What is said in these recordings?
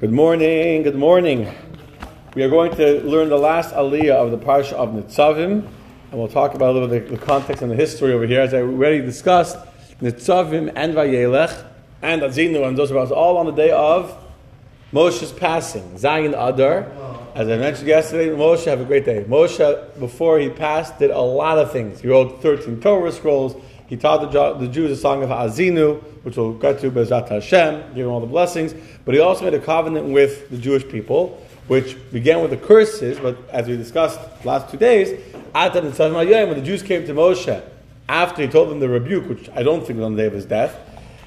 Good morning, good morning. We are going to learn the last aliyah of the parsha of Nitzavim, and we'll talk about a little bit the, context and the history over here. As I already discussed, Nitzavim and Vayelech and Azinu and those us all on the day of Moshe's passing, Zayin Adar. As I mentioned yesterday, Moshe, have a great day. Moshe, before he passed, did a lot of things. He wrote 13 Torah scrolls. He taught the Jews the song of Azinu, which we'll get to Bezat Hashem, give him all the blessings. But he also made a covenant with the Jewish people, which began with the curses, but as we discussed last two days, when the Jews came to Moshe after he told them the rebuke, which I don't think was on the day of his death,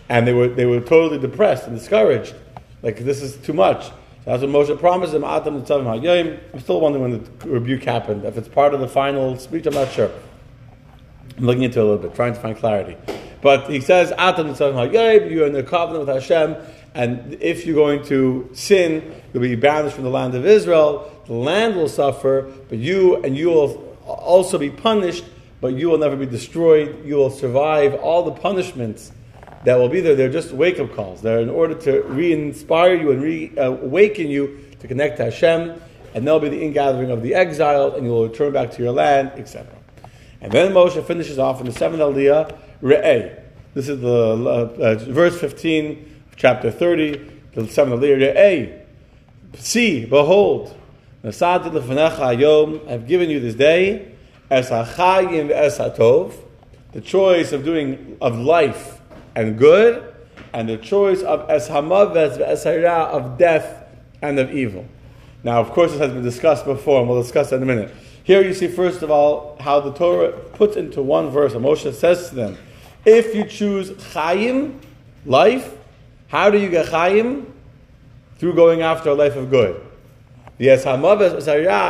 and they were, they were totally depressed and discouraged. Like, this is too much. So that's what Moshe promised them, I'm still wondering when the rebuke happened. If it's part of the final speech, I'm not sure. I'm looking into it a little bit, trying to find clarity. But he says, you're in the covenant with Hashem, and if you're going to sin, you'll be banished from the land of Israel. The land will suffer, but you and you will also be punished, but you will never be destroyed. You will survive all the punishments that will be there. They're just wake up calls. They're in order to re inspire you and re awaken you to connect to Hashem, and they'll be the ingathering of the exile, and you will return back to your land, etc. And then Moshe finishes off in the seventh aliyah, Re'eh. This is the uh, uh, verse 15 of chapter 30, the seventh aliyah, Re'eh. See, behold, I've given you this day, es hachayim es hatov, the choice of doing, of life and good, and the choice of es hamaves es of death and of evil. Now, of course, this has been discussed before, and we'll discuss that in a minute. Here you see, first of all, how the Torah puts into one verse, Moshe says to them, if you choose Chaim, life, how do you get Chaim? Through going after a life of good. Yes, Hamaves,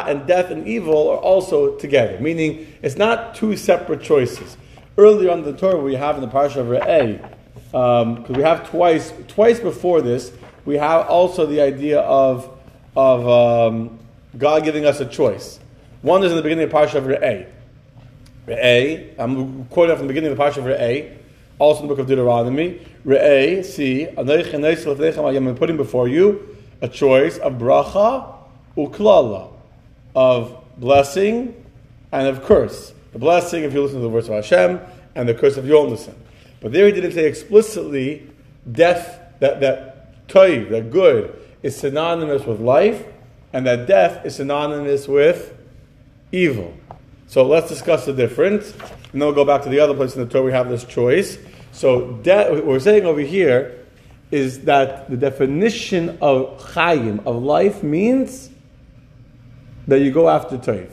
and death and evil are also together, meaning it's not two separate choices. Earlier on the Torah, we have in the Parsha of Re'eh, because um, we have twice, twice before this, we have also the idea of, of um, God giving us a choice. One is in the beginning of Parsha of Re'eh. Re'eh, I'm quoting from the beginning of the Parsha of Re'eh, also in the book of Deuteronomy. Re'eh, see, I'm putting before you a choice of bracha uklala, of blessing and of curse. The blessing, if you listen to the words of Hashem, and the curse if you don't listen. But there he didn't say explicitly death, that, that toiv, that good, is synonymous with life, and that death is synonymous with evil. So let's discuss the difference, and then we'll go back to the other place in the Torah we have this choice. So de- what we're saying over here is that the definition of chayim, of life, means that you go after toiv.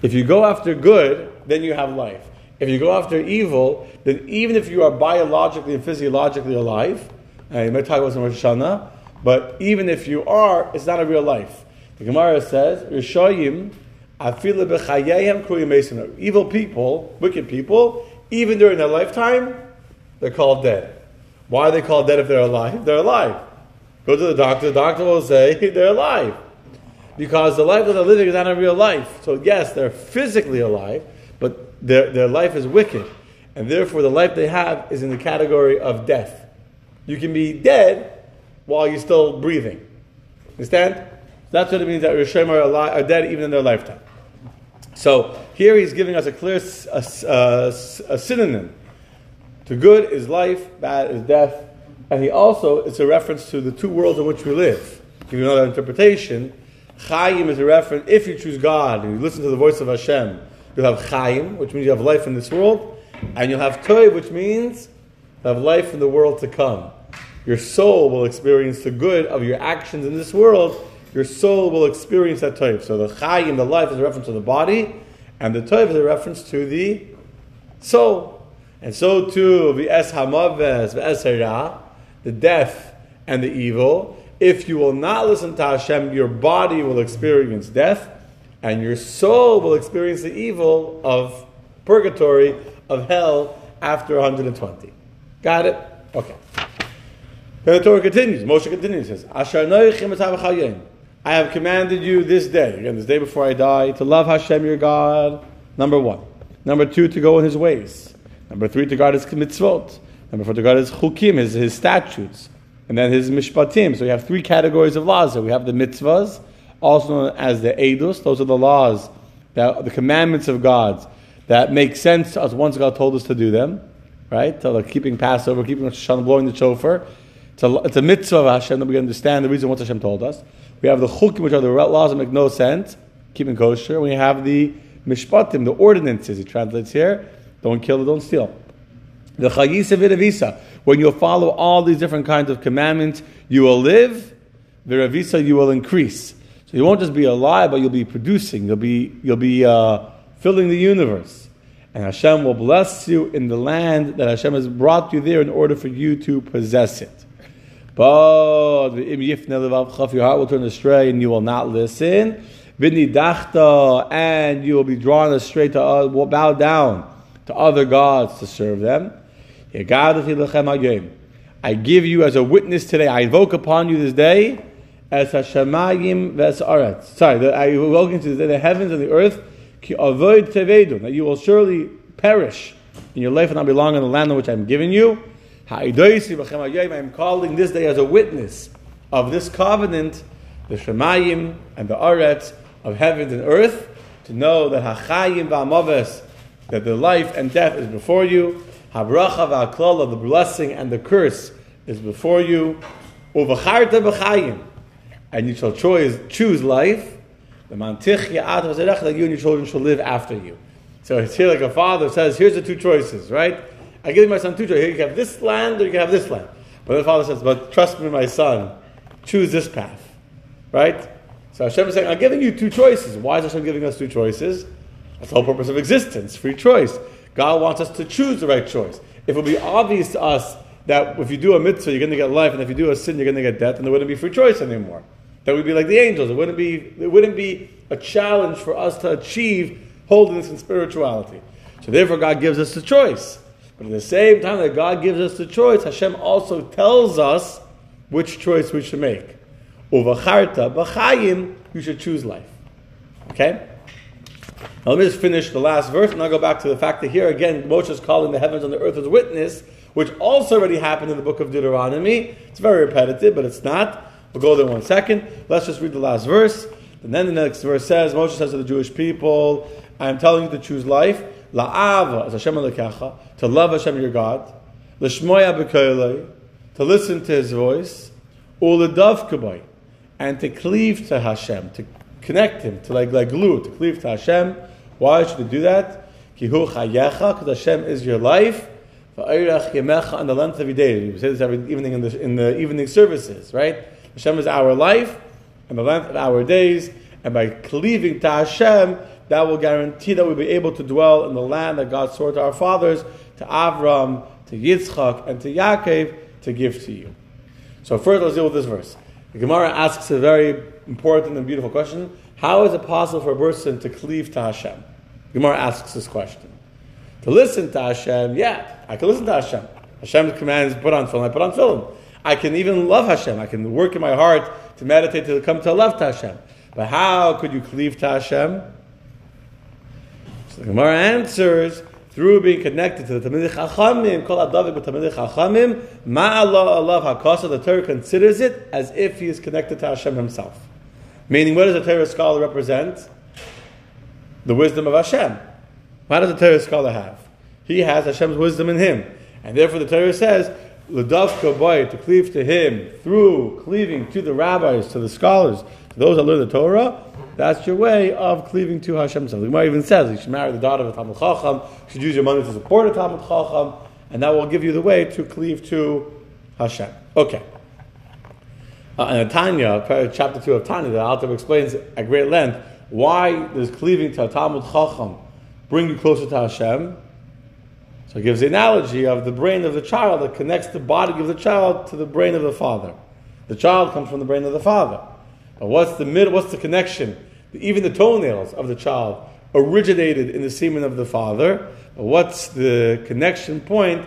If you go after good, then you have life. If you go after evil, then even if you are biologically and physiologically alive, and you might talk about some Rosh Hashanah, but even if you are, it's not a real life. The Gemara says, Rishoyim Evil people, wicked people, even during their lifetime, they're called dead. Why are they called dead if they're alive? They're alive. Go to the doctor, the doctor will say they're alive. Because the life that they're living is not a real life. So, yes, they're physically alive, but their, their life is wicked. And therefore, the life they have is in the category of death. You can be dead while you're still breathing. Understand? That's what it means that Rishayim are, alive, are dead even in their lifetime. So here he's giving us a clear a, a, a synonym. To good is life, bad is death. And he also, it's a reference to the two worlds in which we live. If you know that interpretation, Chaim is a reference, if you choose God and you listen to the voice of Hashem, you'll have Chaim, which means you have life in this world, and you'll have Toiv, which means you have life in the world to come. Your soul will experience the good of your actions in this world, your soul will experience that type. So the chayim, the life, is a reference to the body, and the type is a reference to the soul. And so too, the es hamaves, the the death and the evil. If you will not listen to Hashem, your body will experience death, and your soul will experience the evil of purgatory, of hell, after 120. Got it? Okay. Then the Torah continues. Moshe continues. Says, "Asher I have commanded you this day, again, this day before I die, to love Hashem your God, number one. Number two, to go in his ways. Number three, to guard his mitzvot. Number four, to guard his chukim, his, his statutes. and then his mishpatim. So we have three categories of laws. So we have the mitzvahs, also known as the edus. Those are the laws, that, the commandments of God that make sense to us once God told us to do them, right? So like keeping Passover, keeping Hashanah, blowing the shofar. It's a, it's a mitzvah of Hashem that we understand the reason what Hashem told us. We have the chukim, which are the laws that make no sense, keeping kosher. We have the mishpatim, the ordinances. He translates here: don't kill, don't steal. The chayisa v'revisa. When you follow all these different kinds of commandments, you will live. V'revisa, you will increase. So you won't just be alive, but you'll be producing. You'll be you'll be uh, filling the universe, and Hashem will bless you in the land that Hashem has brought you there in order for you to possess it. But your heart will turn astray, and you will not listen. And you will be drawn astray to uh, bow down to other gods to serve them. I give you as a witness today, I invoke upon you this day as Hashemayim v'esaretz. Sorry, that I invoke into the the heavens and the earth, avoid that you will surely perish in your life and not belong in the land in which I am giving you. I am calling this day as a witness of this covenant, the Shemayim and the Aretz of heaven and earth, to know that Hachayim that the life and death is before you, Habracha v'aklala, the blessing and the curse is before you, uvacharta b'chayim, and you shall choose, choose life, the mantichya that you and your children shall live after you. So it's here like a father says, here's the two choices, right? I give my son two choices. Here you can have this land or you can have this land. But the father says, but trust me, my son, choose this path, right? So Hashem is saying, I'm giving you two choices. Why is Hashem giving us two choices? That's the whole purpose of existence, free choice. God wants us to choose the right choice. If it would be obvious to us that if you do a mitzvah, you're going to get life, and if you do a sin, you're going to get death, then there wouldn't be free choice anymore. That would be like the angels. It wouldn't be, it wouldn't be a challenge for us to achieve holiness and spirituality. So therefore, God gives us the choice. But at the same time that God gives us the choice, Hashem also tells us which choice we should make. Uvacharta, b'chayim, you should choose life. Okay? Now let me just finish the last verse, and I'll go back to the fact that here again, Moshe is calling the heavens and the earth as witness, which also already happened in the book of Deuteronomy. It's very repetitive, but it's not. We'll go there one second. Let's just read the last verse. And then the next verse says, Moshe says to the Jewish people, I am telling you to choose life. La'ava as Hashem alekecha, to love Hashem your God. L'shmoya b'koylei, to listen to His voice. U'ledav kaboy, and to cleave to Hashem, to connect Him, to like, like glue, to cleave to Hashem. Why should you do that? Kihu chayecha, because Hashem is your life. On the length of your day. We say this every evening in the, in the evening services, right? Hashem is our life and the length of our days, and by cleaving to Hashem, that will guarantee that we'll be able to dwell in the land that God swore to our fathers, to Avram, to Yitzchak, and to Yaakov, to give to you. So first, let's deal with this verse. The Gemara asks a very important and beautiful question. How is it possible for a person to cleave to Hashem? The Gemara asks this question. To listen to Hashem, yeah, I can listen to Hashem. Hashem's commands, put on tefillin, I put on tefillin. I can even love Hashem. I can work in my heart to meditate to come to love to Hashem. But how could you cleave to Hashem? So the Gemara answers through being connected to the Talmidei Chachamim, Kol Adavik with Talmidei Chachamim, Ma'allah Allah HaKasa, the Torah considers it as if he is connected to Hashem himself. Meaning, what does a Torah scholar represent? The wisdom of Hashem. What does a Torah scholar have? He has Hashem's wisdom in him. And therefore the Torah says, boy, to cleave to him through cleaving to the rabbis, to the scholars, to those that learn the Torah, that's your way of cleaving to Hashem. So the Gemara even says you should marry the daughter of a Talmud Chacham, you should use your money to support a Talmud Chacham, and that will give you the way to cleave to Hashem. Okay. Uh, and Tanya, chapter 2 of Tanya, the Alter explains at great length why does cleaving to a Talmud Chacham bring you closer to Hashem? So it gives the analogy of the brain of the child that connects the body of the child to the brain of the father. The child comes from the brain of the father. But what's the mid, what's the connection? Even the toenails of the child originated in the semen of the father. What's the connection point?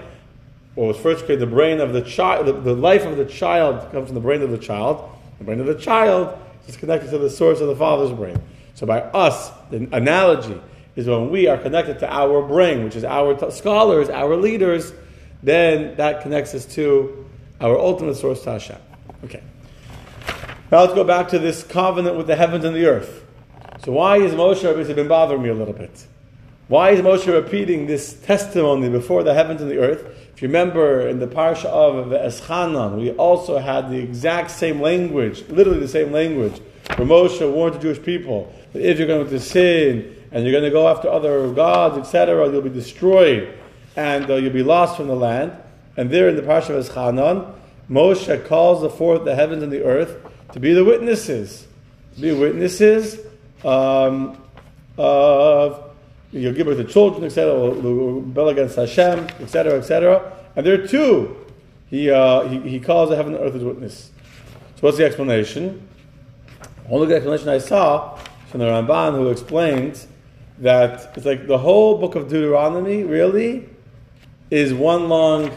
What was first created, the brain of the child, the, the life of the child comes from the brain of the child. The brain of the child is connected to the source of the father's brain. So by us, the analogy is when we are connected to our brain, which is our t- scholars, our leaders, then that connects us to our ultimate source to Hashem. Okay. Now let's go back to this covenant with the heavens and the earth. So why is Moshe Rabbeinu been bothering me a little bit? Why is Moshe repeating this testimony before the heavens and the earth? If you remember in the parsha of Eschanan, we also had the exact same language, literally the same language, where Moshe warned the Jewish people that if you're going to sin and you're going to go after other gods, etc., you'll be destroyed and uh, you'll be lost from the land. And there in the parsha of Eschanan, Moshe calls forth the heavens and the earth to be the witnesses, to be witnesses um, of you'll give birth to children, etc., rebel against Hashem, etc., etc. And there are two. He, uh, he, he calls the heaven and earth as witness. So what's the explanation? Only the explanation I saw from the Ramban who explains that it's like the whole book of Deuteronomy really is one long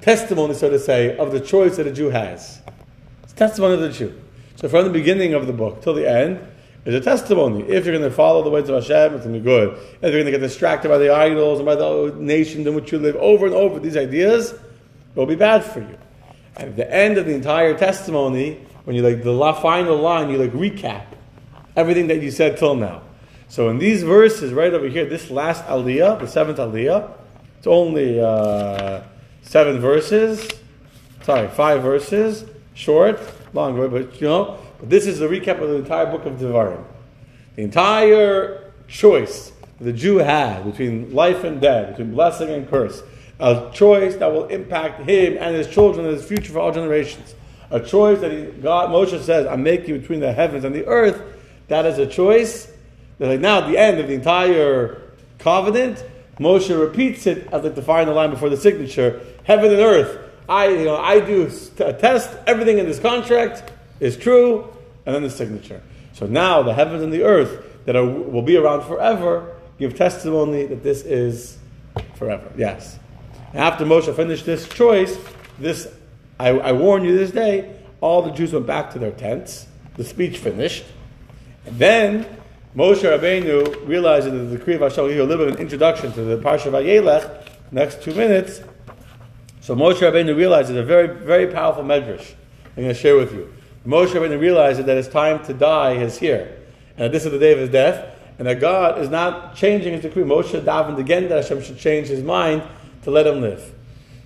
testimony, so to say, of the choice that a Jew has. It's testimony of the Jew. So from the beginning of the book till the end is a testimony. If you're going to follow the ways of Hashem, it's going to be good. If you're going to get distracted by the idols and by the nations in which you live over and over, these ideas, will be bad for you. And at the end of the entire testimony, when you like the final line, you like recap everything that you said till now. So in these verses right over here, this last aliyah, the seventh aliyah, it's only uh, seven verses. Sorry, five verses, short, long, but you know. But this is the recap of the entire book of Devarim. The entire choice the Jew had between life and death, between blessing and curse, a choice that will impact him and his children and his future for all generations. A choice that he, God, Moshe says, I'm making between the heavens and the earth. That is a choice. That like now, at the end of the entire covenant, Moshe repeats it as like the final line before the signature. Heaven and earth. I, you know, I do test everything in this contract is true, and then the signature. So now the heavens and the earth that are, will be around forever give testimony that this is forever. Yes. After Moshe finished this choice, this I, I warn you this day, all the Jews went back to their tents. The speech finished, and then Moshe Rabbeinu realized that the decree of Hashem. Bit of an introduction to the Parsha Vayelech. Next two minutes. So Moshe Rabbeinu realized it's a very, very powerful medrash. I'm going to share with you. Moshe Rabbeinu realized that his time to die is here, and this is the day of his death, and that God is not changing his decree. Moshe davened again that Hashem should change his mind to let him live.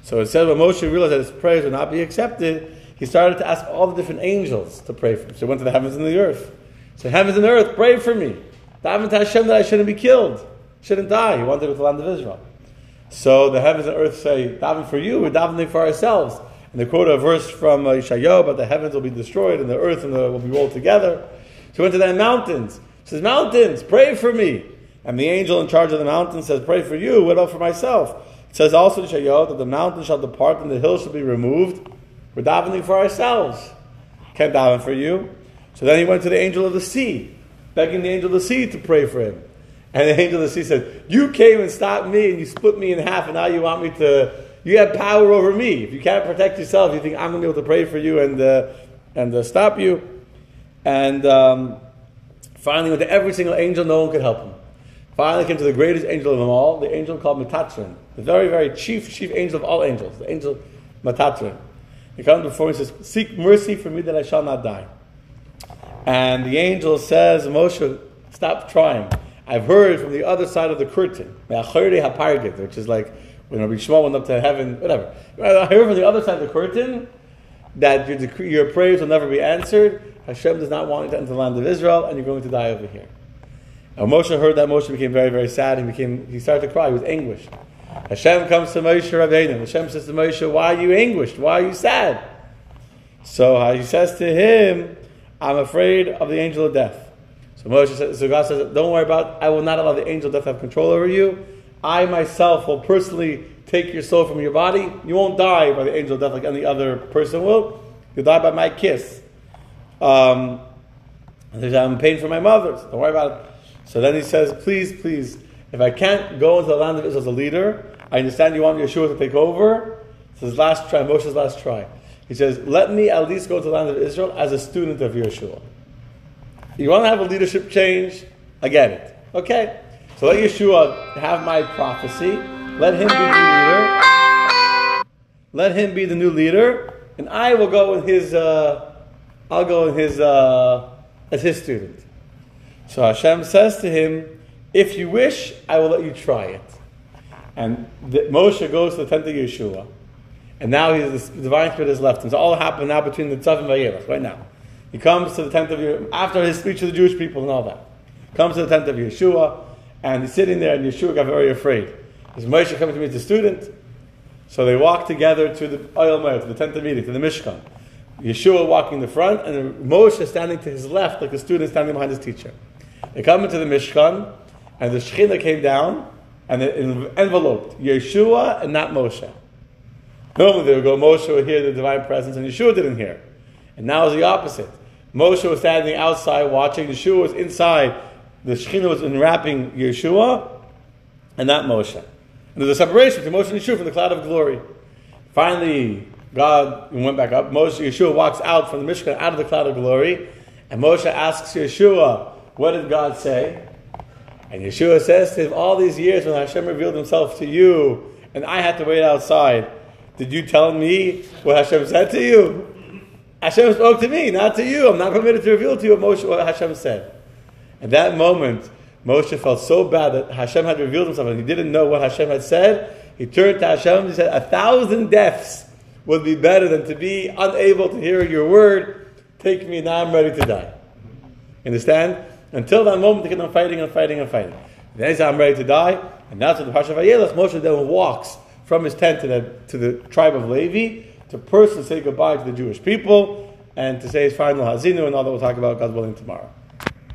So it says when Moshe realized that his prayers would not be accepted, he started to ask all the different angels to pray for him. So he went to the heavens and the earth. So heavens and earth, pray for me. Daven to Hashem that I shouldn't be killed, shouldn't die. He wanted to go to the land of Israel. So the heavens and earth say, daven for you, we're davening for ourselves. And they quote a verse from uh, Yeshayahu, but the heavens will be destroyed and the earth and the, will be rolled together. So he went to the mountains. He says, Mountains, pray for me. And the angel in charge of the mountain says, Pray for you, what about for myself? It says also in Yeshayahu that the mountain shall depart and the hill shall be removed. We're davening for ourselves. Can't daven for you. So then he went to the angel of the sea, begging the angel of the sea to pray for him. And the angel of the sea said, You came and stopped me and you split me in half, and now you want me to you have power over me. If you can't protect yourself, you think I'm going to be able to pray for you and, uh, and uh, stop you. And um, finally went to every single angel, no one could help him. Finally came to the greatest angel of them all, the angel called Metatron, the very, very chief, chief angel of all angels, the angel Metatron. He comes before and says, Seek mercy for me that I shall not die. And the angel says, Moshe, stop trying. I've heard from the other side of the curtain, which is like when Rabbi Shmuel went up to heaven, whatever. I heard from the other side of the curtain that your, decree, your prayers will never be answered. Hashem does not want you to enter the land of Israel, and you're going to die over here. Now Moshe heard that. Moshe became very, very sad. He became, he started to cry. He was anguished. Hashem comes to Moshe Rabbeinu. Hashem says to Moshe, "Why are you anguished? Why are you sad?" So uh, he says to him, "I'm afraid of the angel of death." So Moshe says, so God says, "Don't worry about. I will not allow the angel of death to have control over you. I myself will personally take your soul from your body. You won't die by the angel of death like any other person will. You'll die by my kiss. Um, I'm paying for my mother. Don't worry about it. So then he says, please, please, if I can't go into the land of Israel as a leader, I understand you want Yeshua to take over. It's his last try, Moshe's last try. He says, let me at least go to the land of Israel as a student of Yeshua. You want to have a leadership change? I get it. Okay. So let Yeshua have my prophecy. Let him be the leader. Let him be the new leader, and I will go in his. Uh, I'll go in his uh, as his student. So Hashem says to him, "If you wish, I will let you try it." And the, Moshe goes to the tent of Yeshua, and now he's, the divine spirit has left him. So all happened now between the Tzav and Vayelach, right now. He comes to the tent of Yeshua, after his speech to the Jewish people and all that. Comes to the tent of Yeshua, and he's sitting there, and Yeshua got very afraid. Is Moshe coming to meet the student? So they walk together to the oh, Ohel Moed, to the tent of meeting, to the Mishkan. Yeshua walking in the front, and Moshe standing to his left, like a student standing behind his teacher. They come into the Mishkan, and the Shekhinah came down, and it enveloped Yeshua and not Moshe. Normally they would go, Moshe would hear the divine presence, and Yeshua didn't hear. And now it's the opposite. Moshe was standing outside watching, Yeshua was inside, the Shekhinah was enwrapping Yeshua, and not Moshe. And there's a separation between Moshe and Yeshua from the cloud of glory. Finally, God went back up. Moshe, Yeshua walks out from the Mishkan, out of the cloud of glory, and Moshe asks Yeshua, what did God say? And Yeshua says to him, all these years when Hashem revealed himself to you, and I had to wait outside, did you tell me what Hashem said to you? Hashem spoke to me, not to you. I'm not permitted to reveal to you what, Moshe, what Hashem said. At that moment, Moshe felt so bad that Hashem had revealed himself and he didn't know what Hashem had said. He turned to Hashem and he said, A thousand deaths would be better than to be unable to hear your word. Take me now, I'm ready to die. Understand? Until that moment, they kept on fighting and fighting and fighting. Then he said, I'm ready to die. And that's what the Parsha Vayelach, Moshe then walks from his tent to the, to the tribe of Levi to personally say goodbye to the Jewish people and to say his final Hazinu and all that we'll talk about, God willing, tomorrow.